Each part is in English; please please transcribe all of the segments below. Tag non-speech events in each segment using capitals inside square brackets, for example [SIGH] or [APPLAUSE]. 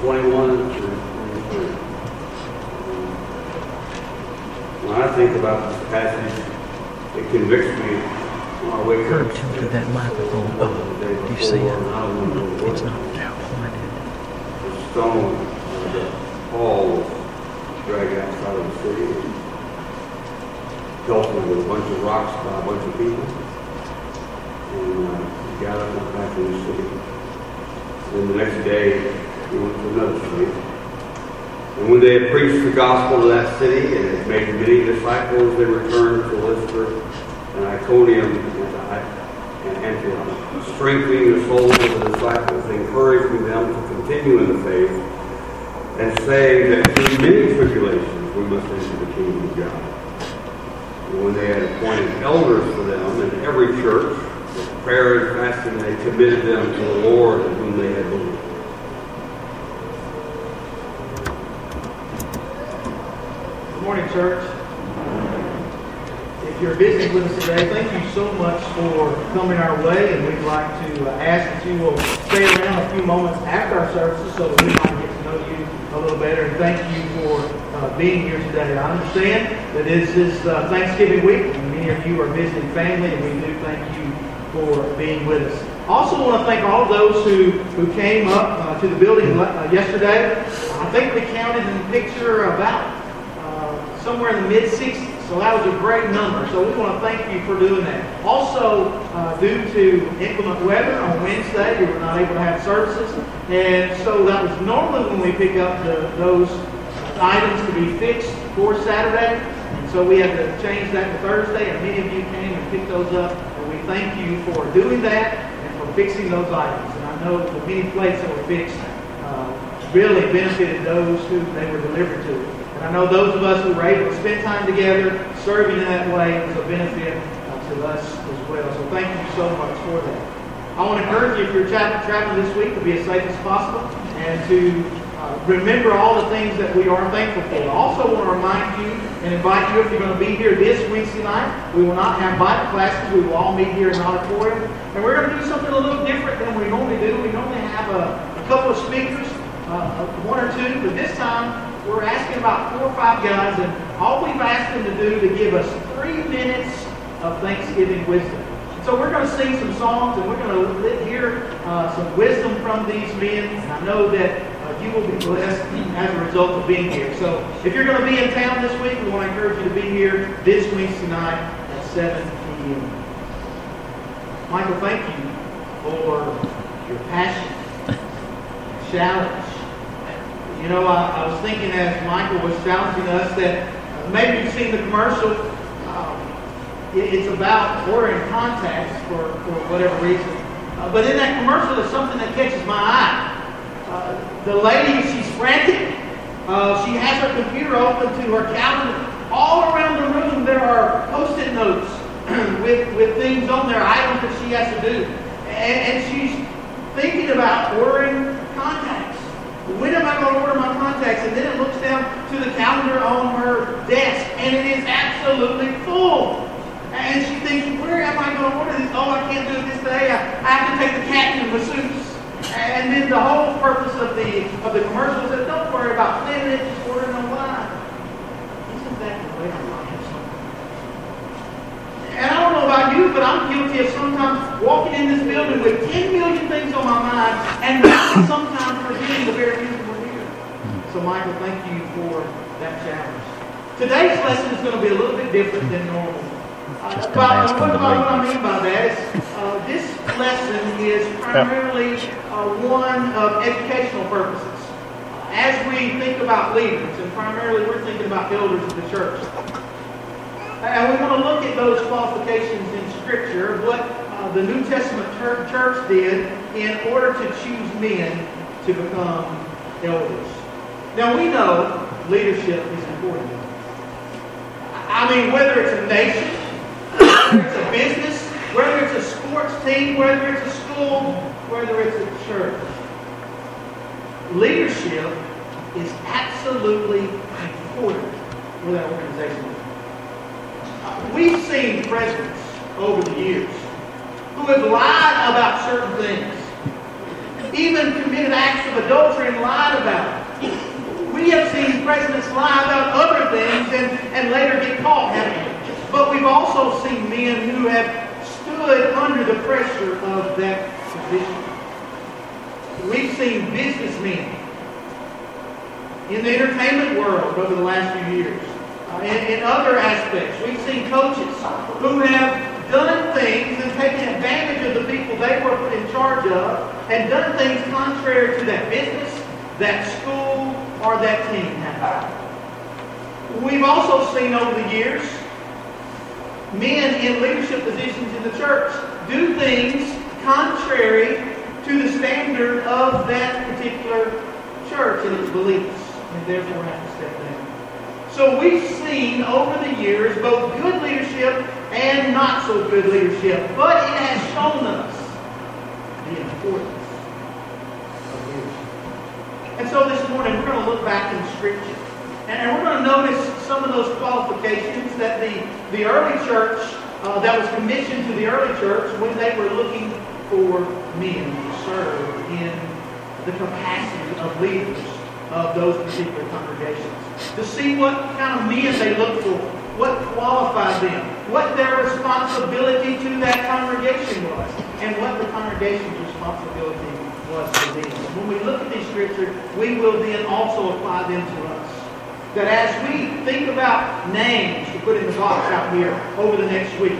21 through 23. When I think about this passage, it convicts me when I wake Herb up. tilted that microphone up. Do you see it? and I don't remember what It's not pointed. the stone uh, that dragged outside of the city and pelted with a bunch of rocks by a bunch of people. And uh, got up and back in the city. Then the next day, to another city. And when they had preached the gospel to that city and had made many disciples, they returned to Lystra and Iconium and Antioch, strengthening the souls of the disciples, encouraging them to continue in the faith, and saying that through many tribulations we must enter the kingdom of God. And when they had appointed elders for them in every church, with prayer and fasting, they committed them to the Lord in whom they had believed. Good morning, church. If you're visiting with us today, thank you so much for coming our way, and we'd like to uh, ask that you will stay around a few moments after our services so that we might get to know you a little better. And thank you for uh, being here today. I understand that this is uh, Thanksgiving week, and many of you are visiting family, and we do thank you for being with us. Also want to thank all those who, who came up uh, to the building uh, yesterday. I think we counted in the picture about somewhere in the mid 60s. So that was a great number. So we want to thank you for doing that. Also, uh, due to inclement weather on Wednesday, we were not able to have services. And so that was normally when we pick up the, those items to be fixed for Saturday. And so we had to change that to Thursday, and many of you came and picked those up. And we thank you for doing that and for fixing those items. And I know the many plates that were fixed uh, really benefited those who they were delivered to. I know those of us who were able to spend time together, serving in that way, was a benefit uh, to us as well. So thank you so much for that. I want to encourage you, if you're tra- traveling this week, to be as safe as possible and to uh, remember all the things that we are thankful for. I also want to remind you and invite you, if you're going to be here this Wednesday night, we will not have Bible classes. We will all meet here in the auditorium. And we're going to do something a little different than we normally do. We normally have a, a couple of speakers, uh, one or two, but this time we're asking about four or five guys, and all we've asked them to do to give us three minutes of Thanksgiving wisdom. So we're going to sing some songs, and we're going to hear uh, some wisdom from these men. And I know that uh, you will be blessed as a result of being here. So if you're going to be in town this week, we want to encourage you to be here this Wednesday night at 7 p.m. Michael, thank you for your passion, challenge. You know, I, I was thinking as Michael was challenging us that maybe you've seen the commercial. Um, it, it's about ordering contacts for, for whatever reason. Uh, but in that commercial, there's something that catches my eye. Uh, the lady, she's frantic. Uh, she has her computer open to her calendar. All around the room, there are post-it notes [CLEARS THROAT] with, with things on there, items that she has to do. And, and she's thinking about contacts. When am I going to order my contacts? And then it looks down to the calendar on her desk, and it is absolutely full. And she thinks, where am I going to order this? Oh, I can't do it this day. I, have to take the cat to masseuse. And then the whole purpose of the of the commercial is that don't worry about planning it, just order online. Isn't that the way? And I don't know about you, but I'm guilty of sometimes walking in this building with 10 million things on my mind and not sometimes forgetting the very reason we're here. So, Michael, thank you for that challenge. Today's lesson is going to be a little bit different than normal. Uh, about- what, about what I mean by that is uh, this lesson is primarily uh, one of educational purposes. As we think about leaders, and primarily we're thinking about elders of the church. And we want to look at those qualifications in Scripture, what uh, the New Testament chur- church did in order to choose men to become elders. Now we know leadership is important. I mean, whether it's a nation, whether it's a business, whether it's a sports team, whether it's a school, whether it's a church, leadership is absolutely important for that organization. We've seen presidents over the years who have lied about certain things. even committed acts of adultery and lied about it. We have seen presidents lie about other things and, and later get caught? But we've also seen men who have stood under the pressure of that position. We've seen businessmen in the entertainment world over the last few years, Uh, in, in other aspects. We've seen coaches who have done things and taken advantage of the people they were put in charge of and done things contrary to that business, that school, or that team. We've also seen over the years men in leadership positions in the church do things contrary to the standard of that particular church and its beliefs, and therefore have to step down. So we've seen over the years both good leadership and not so good leadership, but it has shown us the importance of leadership. And so this morning we're going to look back in Scripture. And we're going to notice some of those qualifications that the, the early church, uh, that was commissioned to the early church when they were looking for men to serve in the capacity of leaders of those particular congregations. To see what kind of men they looked for, what qualified them, what their responsibility to that congregation was, and what the congregation's responsibility was to them. When we look at these scriptures, we will then also apply them to us. That as we think about names to put in the box out here over the next week,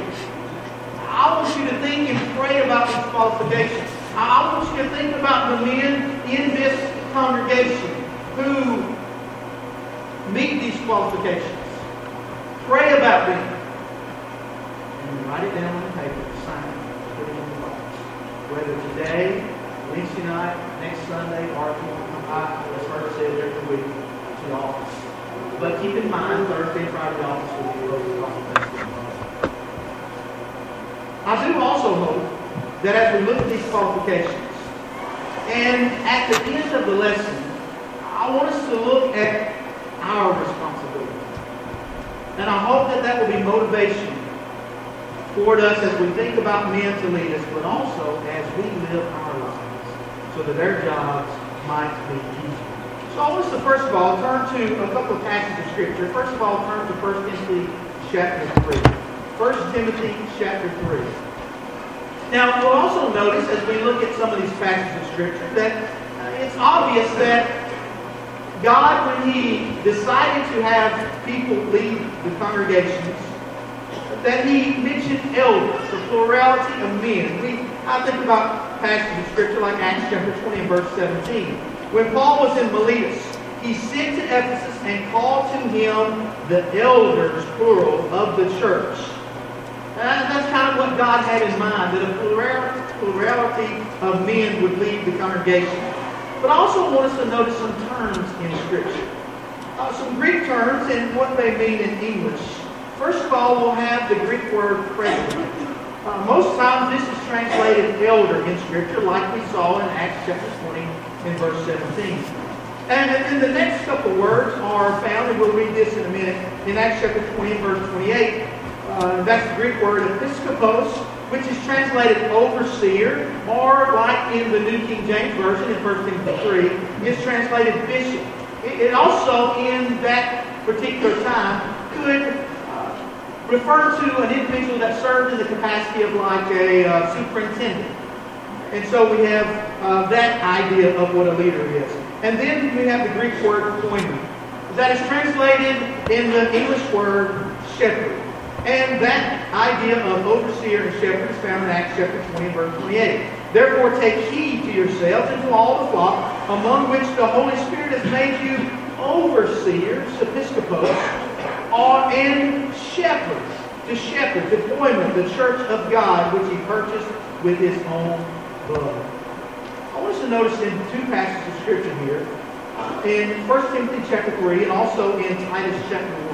I want you to think and pray about these qualifications. I want you to think about the men in this congregation who meet these qualifications. Pray about them. And write it down on the paper, sign it, put it in the box. Whether today, Wednesday night, next Sunday, or if you want to come by, as First said, every week to the office. But keep in mind, Thursday and Friday office will be closed. I do also hope that as we look at these qualifications, and at the end of the lesson, I want us to look at our responsibility. And I hope that that will be motivation toward us as we think about men to lead us, but also as we live our lives so that their jobs might be easier. So I want us to first of all turn to a couple of passages of Scripture. First of all, turn to 1 Timothy chapter 3. 1 Timothy chapter 3. Now, we'll also notice as we look at some of these passages of Scripture that it's obvious that God, when He decided to have people lead the congregations, that He mentioned elders, the plurality of men. We, I think about passages of Scripture like Acts chapter 20 and verse 17. When Paul was in Miletus, he sent to Ephesus and called to him the elders, plural, of the church. And that's kind of what God had in mind, that a plurality of men would lead the congregation. But I also want us to notice some terms in Scripture. Uh, some Greek terms and what they mean in English. First of all, we'll have the Greek word president. Uh, most times this is translated elder in Scripture, like we saw in Acts chapter 20 and verse 17. And then the next couple words are found, and we'll read this in a minute, in Acts chapter 20 and verse 28. Uh, that's the Greek word episkopos, which is translated overseer, or like in the New King James Version in 1 Timothy 3, is translated bishop. It, also, in that particular time, could uh, refer to an individual that served in the capacity of like a uh, superintendent. And so we have uh, that idea of what a leader is. And then we have the Greek word poimen. That is translated in the English word shepherd. And that idea of overseer and shepherd is found in Acts chapter 20 verse 28. Therefore take heed to yourselves and to all the flock among which the Holy Spirit has made you overseers, episkopos, are and shepherds, to shepherd, to poimen, the church of God, which he purchased with his own blood. I want us to notice in two passages of Scripture here, uh, in 1 Timothy chapter 3 and also in Titus chapter 1.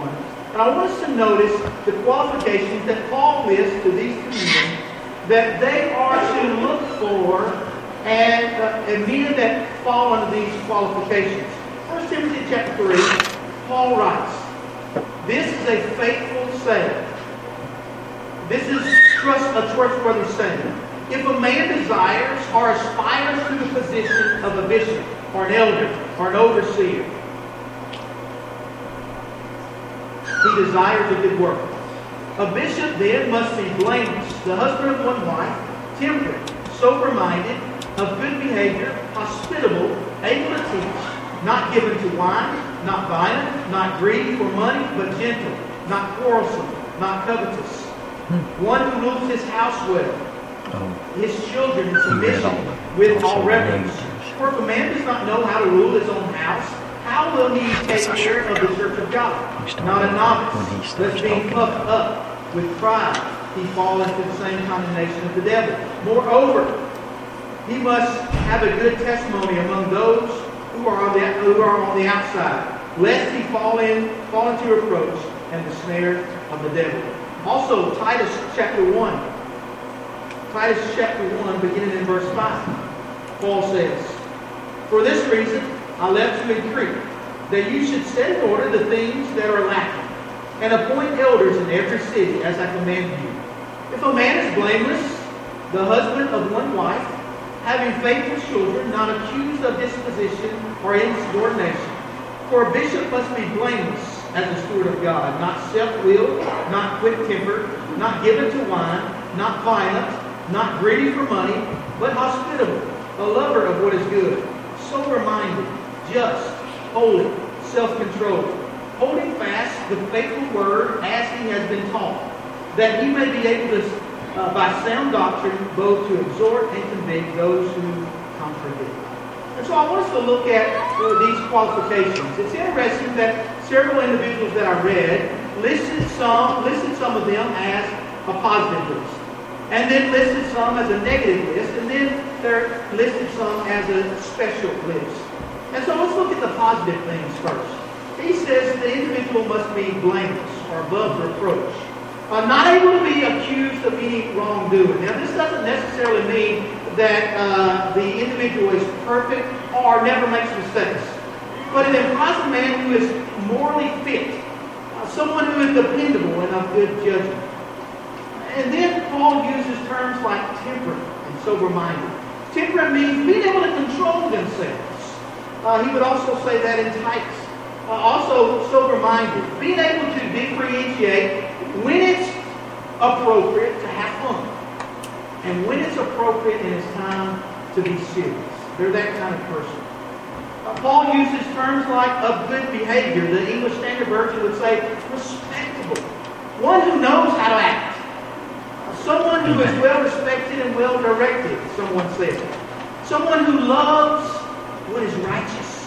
And I want us to notice the qualifications that Paul lists to these two men that they are to look for and, uh, and men that fall under these qualifications. 1 Timothy chapter 3, Paul writes, This is a faithful saying. This is trust, a trustworthy saying If a man desires or aspires to the position of a bishop or an elder or an overseer, he desires a good work. A bishop then must be blameless, the husband of one wife, temperate, sober-minded, of good behavior, hospitable, able to teach, not given to wine, not violent, not greedy for money, but gentle, not quarrelsome, not covetous. One who rules his house well, his children in submission with all reverence. For if a man does not know how to rule his own house, how will he take care sure of the church of God? Not a novice, lest being puffed up with pride, he fall into the same condemnation of the devil. Moreover, he must have a good testimony among those who are on the, who are on the outside, lest he fall in fall into reproach and the snare of the devil. Also, Titus chapter 1. Titus chapter 1, beginning in verse 5. Paul says, For this reason I left you in Crete, that you should set in order the things that are lacking, and appoint elders in every city, as I commanded you. If a man is blameless, the husband of one wife, having faithful children, not accused of disposition or insubordination. For a bishop must be blameless as a steward of God, not self-willed, not quick-tempered, not given to wine, not violent, not greedy for money, but hospitable, a lover of what is good, sober-minded, just, holy, self-controlled, holding fast the faithful word as he has been taught, that he may be able to, uh, by sound doctrine, both to exhort and convict those who contradict. And so I want us to look at uh, these qualifications. It's interesting that several individuals that I read listed some, listed some of them as a positive list, and then listed some as a negative list, and then they're listed some as a special list. And so let's look at the positive things first. He says the individual must be blameless or above reproach. Uh, not able to be accused of any wrongdoing. Now, this doesn't necessarily mean that uh, the individual is perfect or never makes mistakes. But it implies a man who is morally fit, uh, someone who is dependable and of good judgment. And then Paul uses terms like temperate and sober-minded. Temperate means being able to control themselves. Uh, he would also say that in Titus. Uh, also sober-minded, being able to differentiate when it's appropriate to have fun and when it's appropriate and it's time to be serious. They're that kind of person. Uh, Paul uses terms like of good behavior. The English Standard Version would say respectable. One who knows how to act. Someone who is well respected and well directed, someone said. Someone who loves is righteous.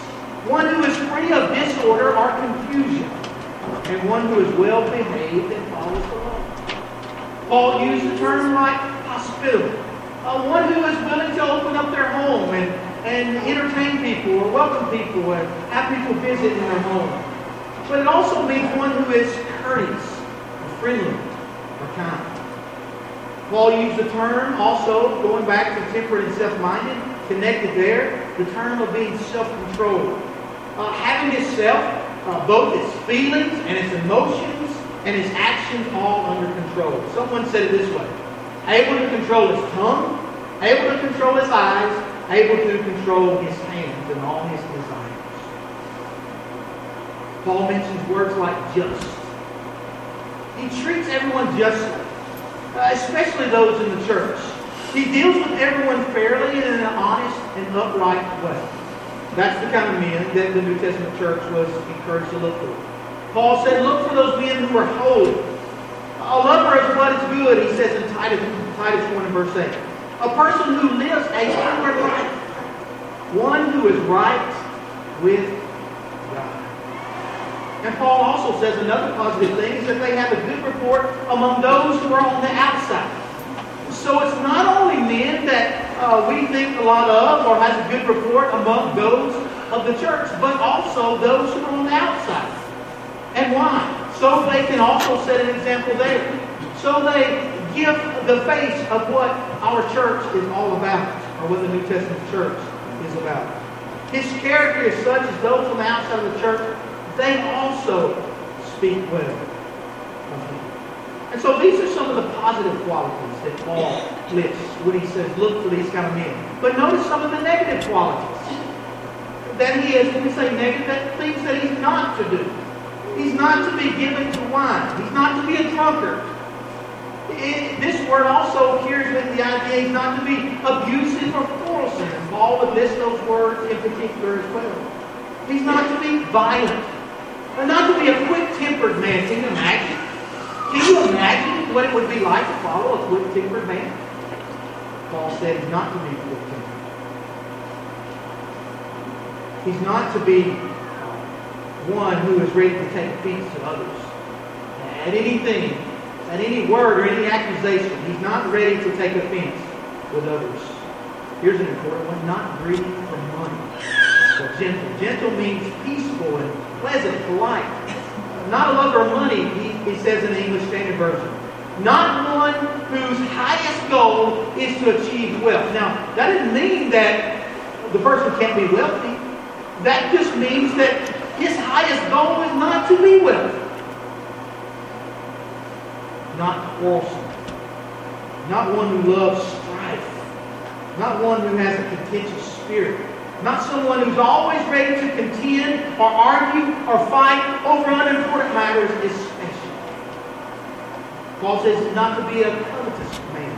One who is free of disorder or confusion. And one who is well behaved and follows the law. Paul used the term like hospitable. Uh, one who is willing to open up their home and, and entertain people or welcome people and have people visit in their home. But it also means one who is courteous, or friendly, or kind. Paul used the term also, going back to temperate and self-minded, connected there, the term of being self-controlled. Uh, having himself, uh, both its feelings and its emotions and its actions all under control. Someone said it this way. Able to control his tongue, able to control his eyes, able to control his hands and all his desires. Paul mentions words like just. He treats everyone justly, uh, especially those in the church. He deals with everyone fairly and in and upright way. That's the kind of men that the New Testament church was encouraged to look for. Paul said, look for those men who are holy. A lover of what is good, he says in Titus, Titus 1 and verse 8. A person who lives a inward life. One who is right with God. And Paul also says another positive thing is that they have a good report among those who are on the outside. So it's not only men that uh, we think a lot of or has a good report among those of the church, but also those who are on the outside. And why? So they can also set an example there. So they give the face of what our church is all about, or what the New Testament church is about. His character is such as those on the outside of the church, they also speak well. And so these are some of the positive qualities that Paul lists when he says, look for these kind of men. But notice some of the negative qualities that he is, when we say negative, things that he's not to do. He's not to be given to wine. He's not to be a drunkard. It, this word also carries with the idea he's not to be abusive or quarrelsome. And Paul would list those words in particular as well. He's not to be violent. Or not to be a quick-tempered man. Can you imagine? Can you imagine what it would be like to follow a quick-tempered man? Paul said he's not to be quick-tempered. He's not to be one who is ready to take offense to others. At anything, at any word or any accusation, he's not ready to take offense with others. Here's an important one, not greedy for money. But gentle. Gentle means peaceful and pleasant, polite. Not a lover of money, he, he says in the English Standard Version. Not one whose highest goal is to achieve wealth. Now, that doesn't mean that the person can't be wealthy. That just means that his highest goal is not to be wealthy. Not quarrelsome. Not one who loves strife. Not one who has a contentious spirit. Not someone who's always ready to contend or argue or fight over unimportant matters. Paul says not to be a covetous man.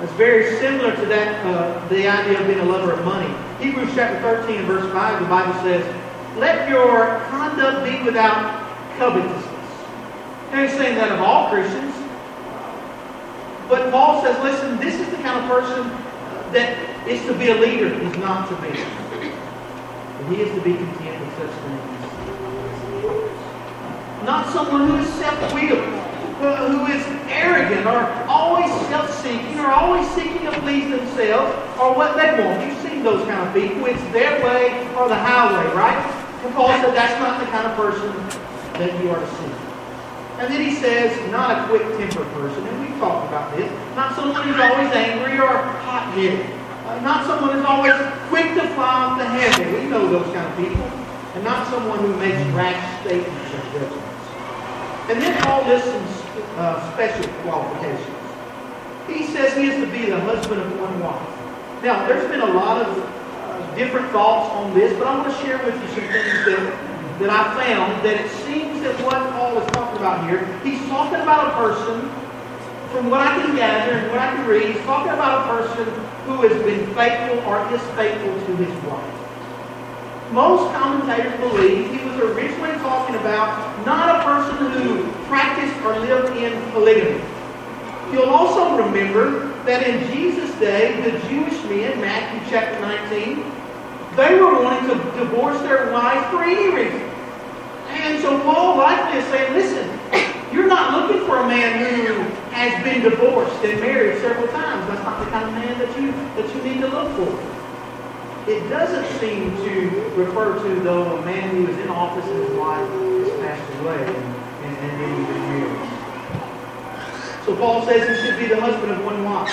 That's very similar to that, uh, the idea of being a lover of money. Hebrews chapter 13 and verse 5, the Bible says, Let your conduct be without covetousness. And he's saying that of all Christians. But Paul says, listen, this is the kind of person that is to be a leader, is not to be. And he is to be content with such things. Not someone who is self-willed who is arrogant or always self-seeking or always seeking to please themselves or what they want. You've seen those kind of people. It's their way or the highway, right? And Paul said that's not the kind of person that you are to see. And then he says, not a quick-tempered person. And we've talked about this. Not someone who's always angry or hot-headed. Uh, not someone who's always quick to fly off the handle. We know those kind of people. And not someone who makes rash statements or judgments. And then Paul lists some uh, special qualifications. He says he is to be the husband of one wife. Now, there's been a lot of uh, different thoughts on this, but I want to share with you some things that, that I found that it seems that what Paul is talking about here, he's talking about a person, from what I can gather and what I can read, he's talking about a person who has been faithful or is faithful to his wife. Most commentators believe he was originally talking about not a person who practiced or lived in polygamy. You'll also remember that in Jesus' day, the Jewish men, Matthew chapter 19, they were wanting to divorce their wives for any reason. And so Paul likely is saying, listen, you're not looking for a man who has been divorced and married several times. That's not the kind of man that you that you need to look for. It doesn't seem to refer to, though, a man who is in office and his wife has passed away and, and, married. So Paul says he should be the husband of one wife.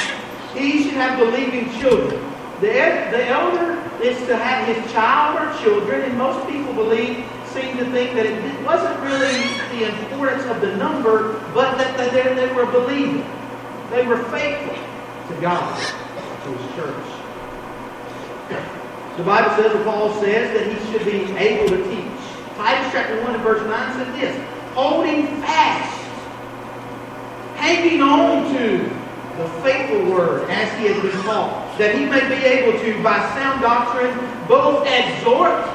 He should have believing children. The, the elder is to have his child or children, and most people believe, seem to think that it wasn't really the importance of the number, but that they, they were believing. They were faithful to God, to his church. The Bible says, or Paul says, that he should be able to teach. Titus chapter 1 and verse 9 says this, holding fast, hanging on to the faithful word as he has been taught, that he may be able to, by sound doctrine, both exhort,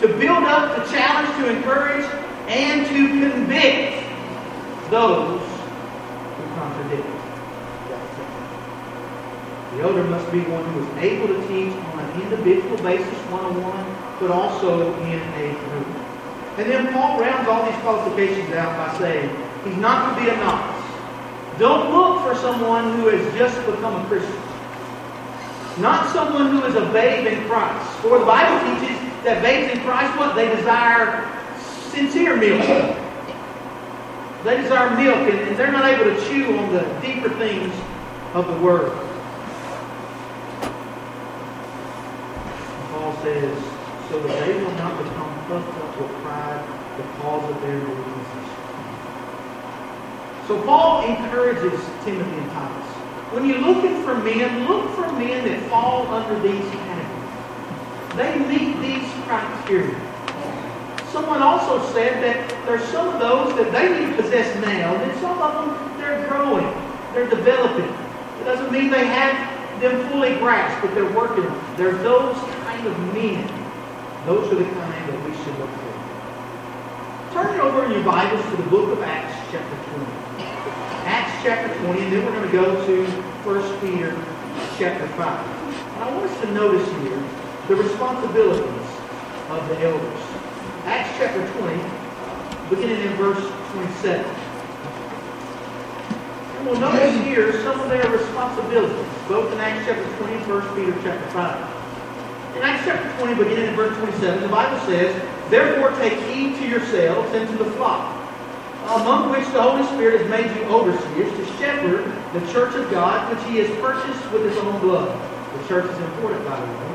to build up, to challenge, to encourage, and to convict those who contradict. The elder must be one who is able to teach individual basis, one-on-one, but also in a group. And then Paul rounds all these qualifications out by saying, he's not going to be a novice. Don't look for someone who has just become a Christian. Not someone who is a babe in Christ. For the Bible teaches that babes in Christ, what? They desire sincere milk. They desire milk, and, and they're not able to chew on the deeper things of the Word. Says, so that they will not become puffed up with pride because of their weaknesses. So Paul encourages Timothy and Titus. when you're looking for men, look for men that fall under these categories. They meet these criteria. Someone also said that there's some of those that they need to possess now, and some of them, they're growing, they're developing. It doesn't mean they have them fully grasped, but they're working on it. They're those kind of men. Those are the kind that we should look for. Turn over in your Bibles to the book of Acts, chapter 20. Acts chapter 20, and then we're going to go to 1 Peter chapter 5. And I want us to notice here the responsibilities of the elders. Acts chapter 20, beginning in verse 27. And we'll notice here some of their responsibilities, both in Acts chapter 20 and 1 Peter chapter 5. In Acts chapter 20, beginning in verse 27, the Bible says, Therefore take heed to yourselves and to the flock, among which the Holy Spirit has made you overseers, to shepherd the church of God, which he has purchased with his own blood. The church is important, by the way.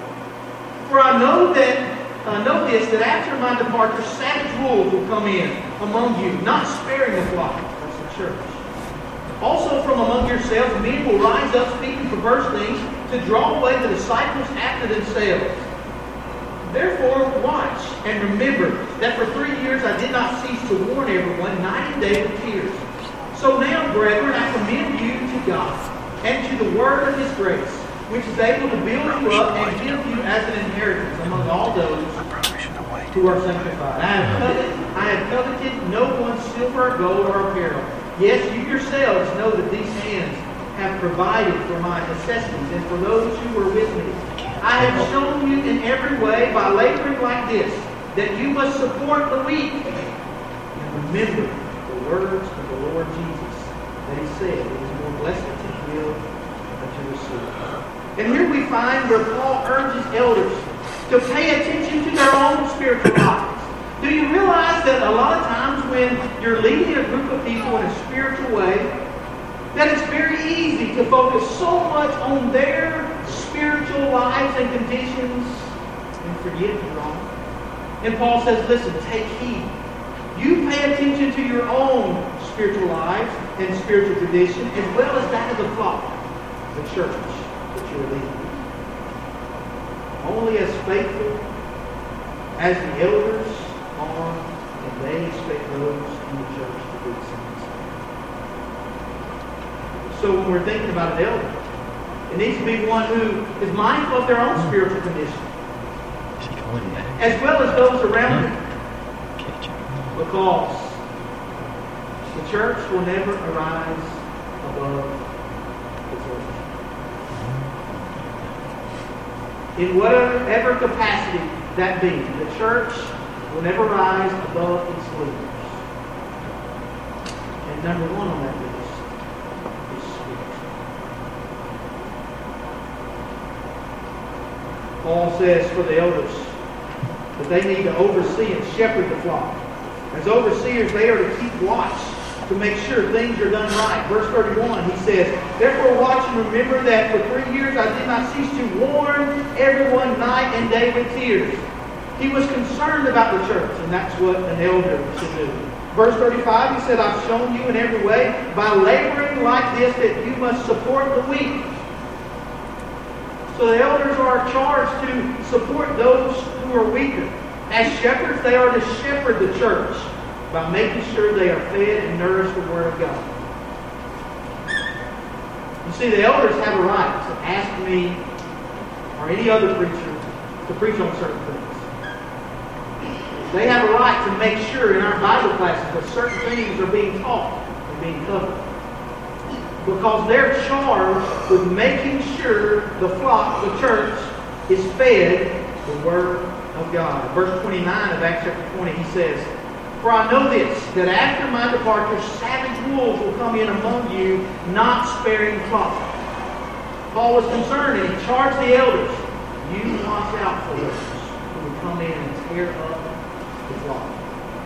For I know that uh, know this, that after my departure, savage wolves will come in among you, not sparing the flock. That's the church. Also from among yourselves, men will rise up speaking perverse things to draw away the disciples after themselves. Therefore, watch and remember that for three years I did not cease to warn everyone night and day with tears. So now, brethren, I commend you to God and to the word of his grace, which is able to build you up and give you as an inheritance among all those who are sanctified. I have coveted, I have coveted no one's silver or gold or apparel. Yes, you yourselves know that these hands have provided for my necessities and for those who were with me. I have shown you in every way by laboring like this that you must support the weak. And remember the words of the Lord Jesus that he said, it is more blessed to give than to receive. And here we find where Paul urges elders to pay attention to their own spiritual lives. Do you realize that a lot of times when you're leading a group of people in a spiritual way, that it's very easy to focus so much on their spiritual lives and conditions and forget your own. And Paul says, listen, take heed. You pay attention to your own spiritual lives and spiritual condition as well as that of the flock, the church that you're leading. Only as faithful as the elders are, and they expect those in the church to do the same. So when we're thinking about an elder, it needs to be one who is mindful of their own spiritual condition, as well as those around them. Because the church will never arise above the church. In whatever capacity that be, the church will never rise above its leaders. And number one on that list is spiritual. Paul says for the elders that they need to oversee and shepherd the flock. As overseers, they are to keep watch to make sure things are done right. Verse 31, he says, Therefore watch and remember that for three years I did not cease to warn everyone night and day with tears. He was concerned about the church, and that's what an elder should do. Verse 35, he said, I've shown you in every way by laboring like this that you must support the weak. So the elders are charged to support those who are weaker. As shepherds, they are to shepherd the church by making sure they are fed and nourished the Word of God. You see, the elders have a right to ask me or any other preacher to preach on certain things. They have a right to make sure in our Bible classes that certain things are being taught and being covered. Because they're charged with making sure the flock, the church, is fed the Word of God. Verse 29 of Acts chapter 20, he says, For I know this, that after my departure, savage wolves will come in among you, not sparing flock. Paul was concerned, and he charged the elders, You watch out for those who will come in and tear up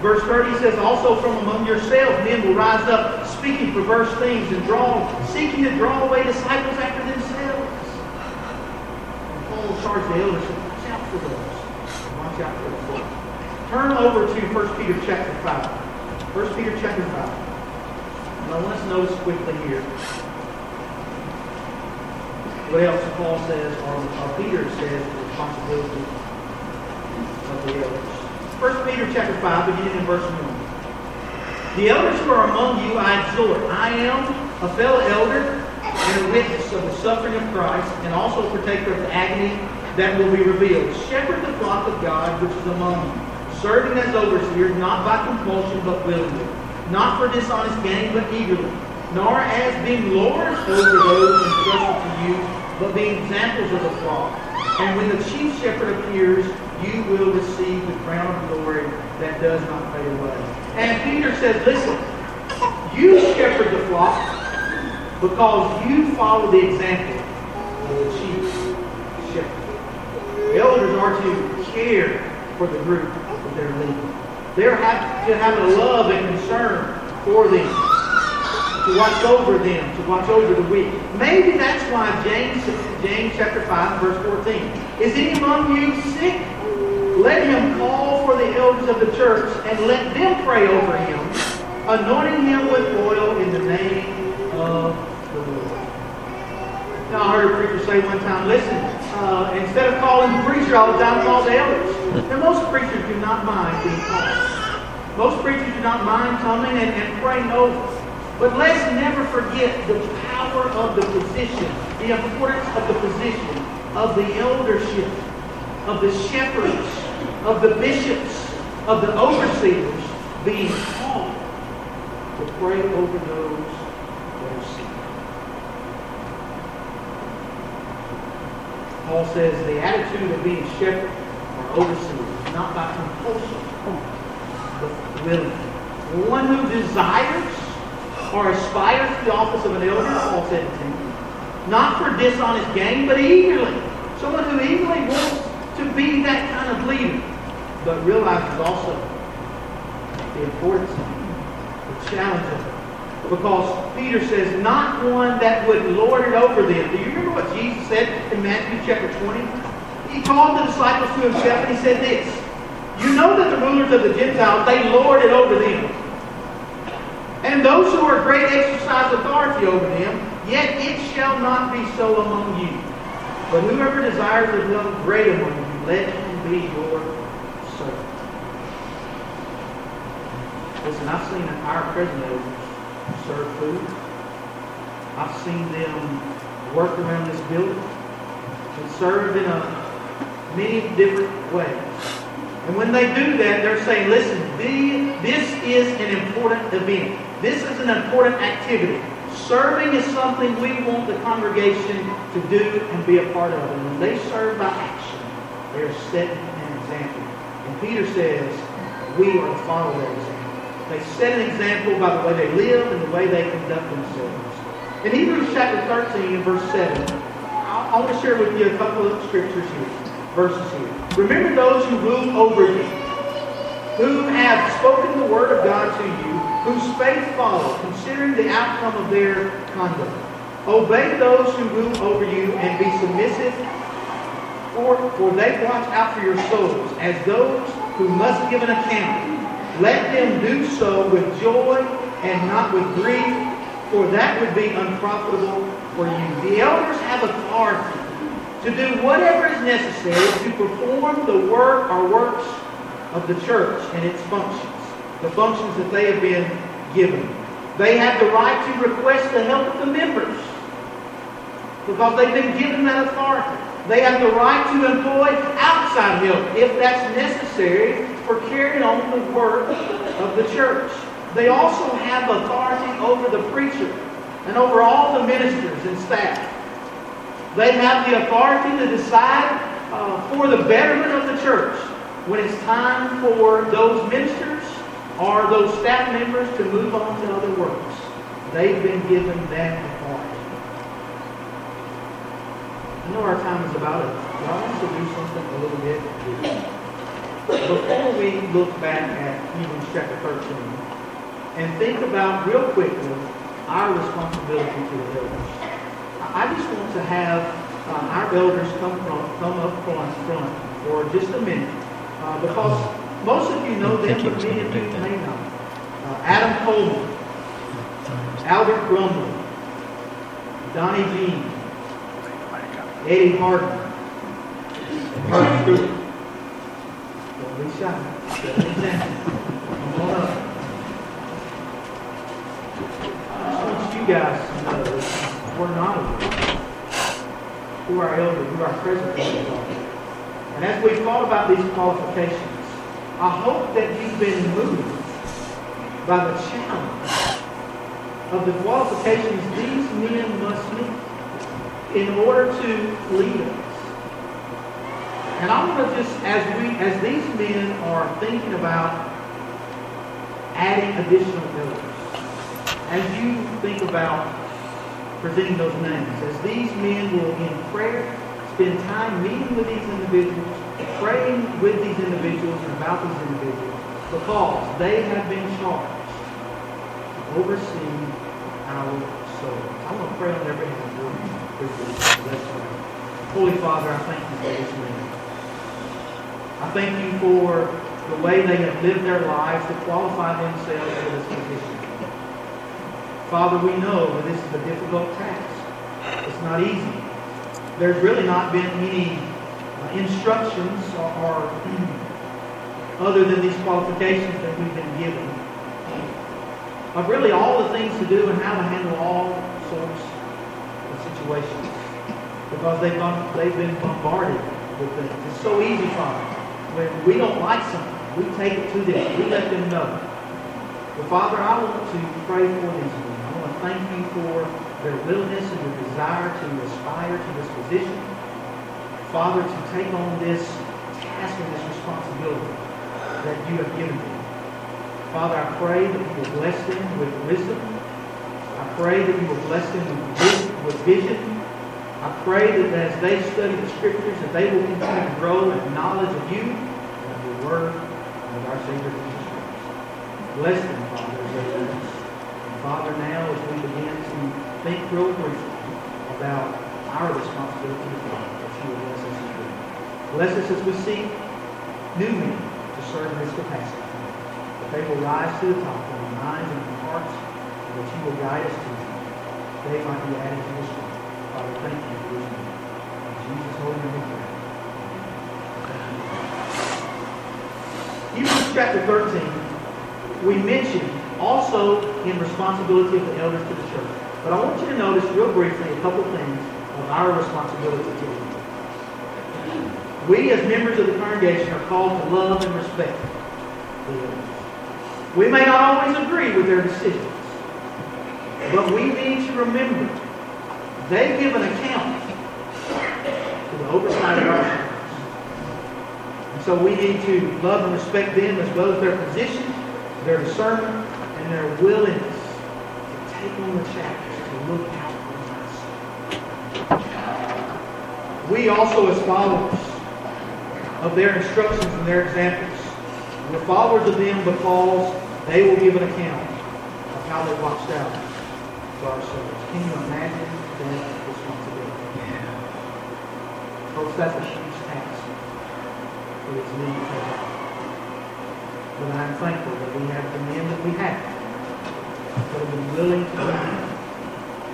Verse 30 says, Also from among yourselves men will rise up, speaking perverse things, and draw, seeking to draw away disciples after themselves. And Paul charged the elders, Watch out for those. Watch out for the flock. Turn over to 1 Peter chapter 5. 1 Peter chapter 5. And I want us to notice quickly here what else Paul says, or, or Peter says, the responsibility of the elders. First Peter chapter 5, beginning in verse 1. The elders who are among you I exhort. I am a fellow elder and a witness of the suffering of Christ, and also a partaker of the agony that will be revealed. Shepherd the flock of God which is among you, serving as overseers, not by compulsion, but willingly, not for dishonest gain, but eagerly, nor as being lords over those entrusted to you, but being examples of the flock. And when the chief shepherd appears, you will receive the crown of glory that does not fade away. And Peter says, listen, you shepherd the flock because you follow the example of the chief shepherd. The elders are to care for the group that they're leading. They're have to have a love and concern for them, to watch over them, to watch over the weak. Maybe that's why James, James chapter 5, verse 14. Is any among you sick? Let him call for the elders of the church and let them pray over him, anointing him with oil in the name of the Lord. Now, I heard a preacher say one time, listen, uh, instead of calling the preacher the time, call the elders. And most preachers do not mind being called. Most preachers do not mind coming and, and praying over. But let's never forget the power of the position, the importance of the position, of the eldership, of the shepherds, of the bishops, of the overseers being called to pray over those that are sick. Paul says the attitude of being shepherd or overseer is not by compulsion, but willingly. One who desires or aspires to the office of an elder, Paul said to not for dishonest gain, but eagerly. Someone who eagerly wants to be that kind of leader, but realizes also the importance of it, the challenge of it. Because Peter says, not one that would lord it over them. Do you remember what Jesus said in Matthew chapter 20? He called the disciples to himself and he said this, You know that the rulers of the Gentiles, they lord it over them. And those who are great exercise authority over them, yet it shall not be so among you. But whoever desires to become great among you, let him be your Listen, I've seen our elders serve food. I've seen them work around this building and serve in a many different ways. And when they do that, they're saying, listen, this is an important event. This is an important activity. Serving is something we want the congregation to do and be a part of. And when they serve by action, they're setting an example. And Peter says, we are to follow that example. They set an example by the way they live and the way they conduct themselves. In Hebrews chapter 13 and verse 7, I want to share with you a couple of scriptures here, verses here. Remember those who rule over you, who have spoken the word of God to you, whose faith follow, considering the outcome of their conduct. Obey those who rule over you and be submissive, for, for they watch out for your souls as those who must give an account. Let them do so with joy and not with grief, for that would be unprofitable for you. The elders have authority to do whatever is necessary to perform the work or works of the church and its functions, the functions that they have been given. They have the right to request the help of the members because they've been given that authority. They have the right to employ outside help if that's necessary for carrying on the work of the church. They also have authority over the preacher and over all the ministers and staff. They have the authority to decide uh, for the betterment of the church when it's time for those ministers or those staff members to move on to other works. They've been given that I know our time is about it, but I want to do something a little bit different. Before we look back at Hebrews chapter 13 and think about real quickly our responsibility to the elders, I just want to have uh, our elders come, from, come up front, front for just a minute uh, because most of you know them, but many of you may not. Uh, Adam Coleman, Albert Grumley, Donnie Jean, Eddie Harden. Mark Stewart. Don't be shy. Set an example. Come on up. I just want you guys to know that we're not alone. Who our elders, who our present elders are. And as we've thought about these qualifications, I hope that you've been moved by the challenge of the qualifications these men must meet in order to lead us. And I want to just, as we, as these men are thinking about adding additional elders, as you think about presenting those names, as these men will in prayer spend time meeting with these individuals, praying with these individuals and about these individuals, because they have been charged to oversee our souls. I want to pray on their behalf. Holy Father, I thank you for this man. I thank you for the way they have lived their lives to qualify themselves for this position. Father, we know that this is a difficult task. It's not easy. There's really not been any uh, instructions or, or [CLEARS THROAT] other than these qualifications that we've been given of really all the things to do and how to handle all sorts Because they've, been, they've been bombarded with things. It's so easy, Father. When we don't like something, we take it to them. We let them know. But Father, I want to pray for these men. I want to thank you for their willingness and their desire to aspire to this position. Father, to take on this task and this responsibility that you have given them. Father, I pray that you will bless them with wisdom. I pray that you will bless them with, with vision. I pray that as they study the scriptures, that they will continue to grow in knowledge of you and of your word and of our Savior Jesus Christ. Bless them, Father, as they learn. And Father, now as we begin to think real briefly about our responsibility to God, that you will bless us as well. Bless us as we seek new men to serve in this capacity that they will rise to the top in our minds and in our hearts, and that you will guide us to. They might be added uh, to this work. Father, thank you for. In Jesus' holy name. Hebrews chapter 13, we mentioned also in responsibility of the elders to the church. But I want you to notice real briefly a couple things of our responsibility to them. We as members of the congregation are called to love and respect the elders. We may not always agree with their decisions, but we need to remember they give an account to the oversight of our. And so we need to love and respect them as well as their position, their discernment, and their willingness to take on the challenge to look out for us. We also, as followers of their instructions and their examples, we're followers of them because they will give an account of how they watched out for our souls. Can you imagine that responsibility? Yeah. Folks, that's a huge task. But it's needed take on. But I'm thankful that we have the men that we have that have been willing to do it.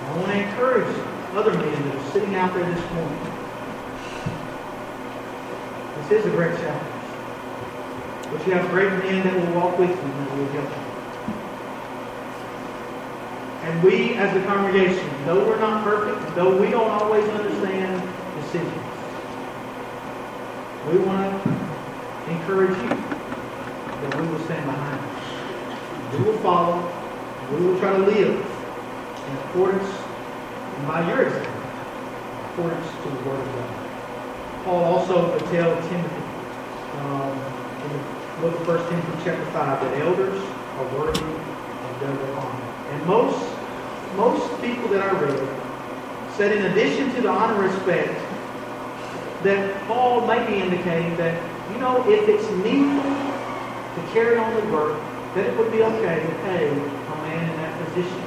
I want to encourage other men that are sitting out there this morning. This is a great challenge. But you have great men that will walk with you and will help you. And we, as a congregation, though we're not perfect, though we don't always understand decisions, we want to encourage you that we will stand behind you. We will follow. We will try to live in accordance and by your example, in accordance to the Word of God. Paul also would tell Timothy um, in the book of 1 Timothy chapter 5 that elders are worthy of double honor. And most, most people that I read said in addition to the honor and respect, that Paul may be indicating that, you know, if it's needful to carry on the work, that it would be okay to pay a man in that position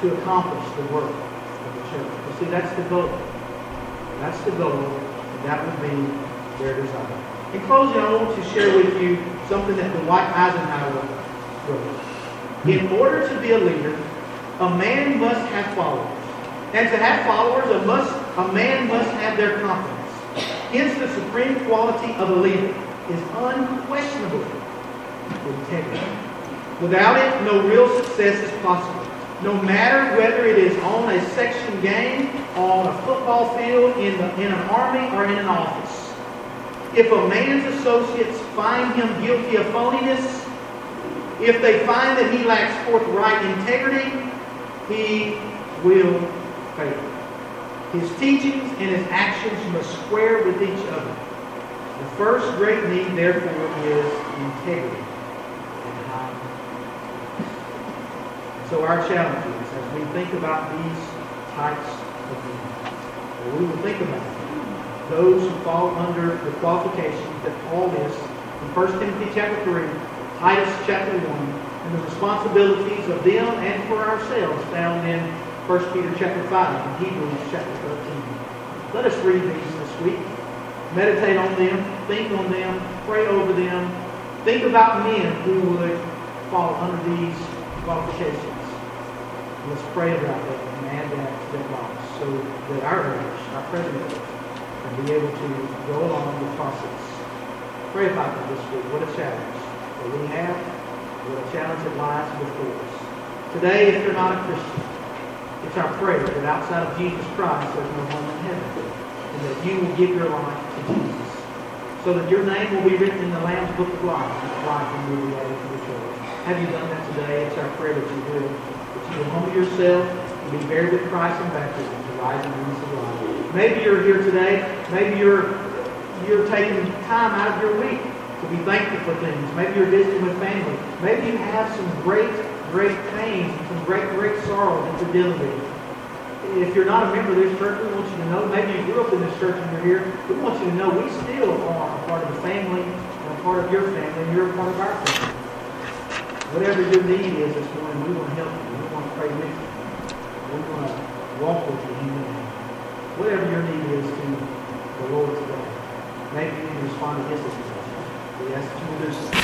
to accomplish the work of the church. You see, that's the goal. That's the goal, and that would be their desire. In closing, I want to share with you something that the Dwight Eisenhower wrote. In order to be a leader, a man must have followers. And to have followers, a, must, a man must have their confidence. Hence, the supreme quality of a leader is unquestionably integrity. Without it, no real success is possible. No matter whether it is on a section game, on a football field, in, the, in an army, or in an office. If a man's associates find him guilty of phoniness, if they find that he lacks forthright integrity, he will fail. His teachings and his actions must square with each other. The first great need, therefore, is integrity and. So our challenge is, as we think about these types of men, we will think about those who fall under the qualifications that Paul lists in 1 Timothy chapter 3, Titus chapter 1, and the responsibilities of them and for ourselves found in 1 Peter chapter 5 and Hebrews chapter 13. Let us read these this week. Meditate on them, think on them, pray over them. Think about men who would fall under these qualifications. Let's pray about that and add that to that box so that our elders, our president, can be able to go along the process. Pray about that this week. What a challenge that we have. What a challenge that lies before us. Today, if you're not a Christian, it's our prayer that outside of Jesus Christ, there's no home in heaven. And that you will give your life to Jesus. So that your name will be written in the Lamb's Book of Life, and life will be to the church. Have you done that today? It's our prayer that you will That you will humble yourself and be buried with Christ in baptism to rise in the newness of life. Maybe you're here today. Maybe you're you're taking time out of your week to be thankful for things. Maybe you're visiting with family. Maybe you have some great, great pains, and some great, great sorrow that you're dealing with. If you're not a member of this church, we want you to know. Maybe you grew up in this church and you're here. We want you to know we still are a part of the family and a part of your family, and you're a part of our family. Whatever your need is this morning, we want to help you We want to pray with you. We want to walk with you in Whatever your need is to the Lord today, maybe you can respond to His disposition.